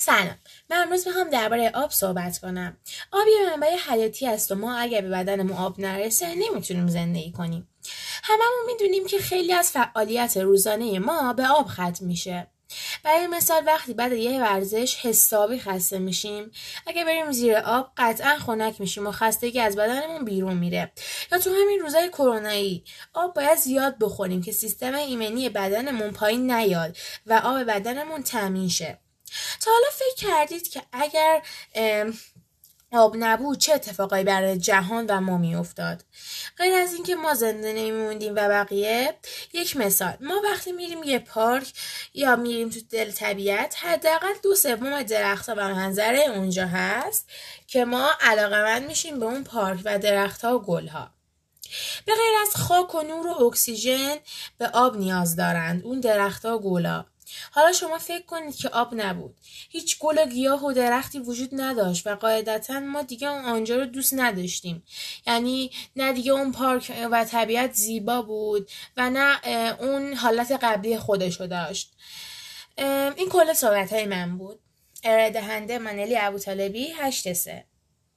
سلام. من امروز می‌خوام درباره آب صحبت کنم. آب یه منبع حیاتی است و ما اگر به بدنمون آب نرسه نمی‌تونیم زندگی کنیم. هممون می‌دونیم که خیلی از فعالیت روزانه ما به آب ختم میشه. برای مثال وقتی بعد یه ورزش حسابی خسته میشیم اگه بریم زیر آب قطعا خنک میشیم و خستگی از بدنمون بیرون میره. یا تو همین روزای کرونایی آب باید زیاد بخوریم که سیستم ایمنی بدنمون پایین نیاد و آب بدنمون تامین شه. تا حالا فکر کردید که اگر آب نبود چه اتفاقایی برای جهان و ما میافتاد؟ غیر از اینکه ما زنده نمیموندیم و بقیه یک مثال. ما وقتی میریم یه پارک یا میریم تو دل طبیعت حداقل دو سوم درختها و منظره اونجا هست که ما علاقمند میشیم به اون پارک و درختها و گلها. به غیر از خاک و نور و اکسیژن به آب نیاز دارند اون درختها و گلها. حالا شما فکر کنید که آب نبود. هیچ گل و گیاه و درختی وجود نداشت و قاعدتا ما دیگه اون آنجا رو دوست نداشتیم. یعنی نه دیگه اون پارک و طبیعت زیبا بود و نه اون حالت قبلی خودشو داشت. این کل صحبت های من بود. ارائه دهنده منلی ابو طالبی هشت سه.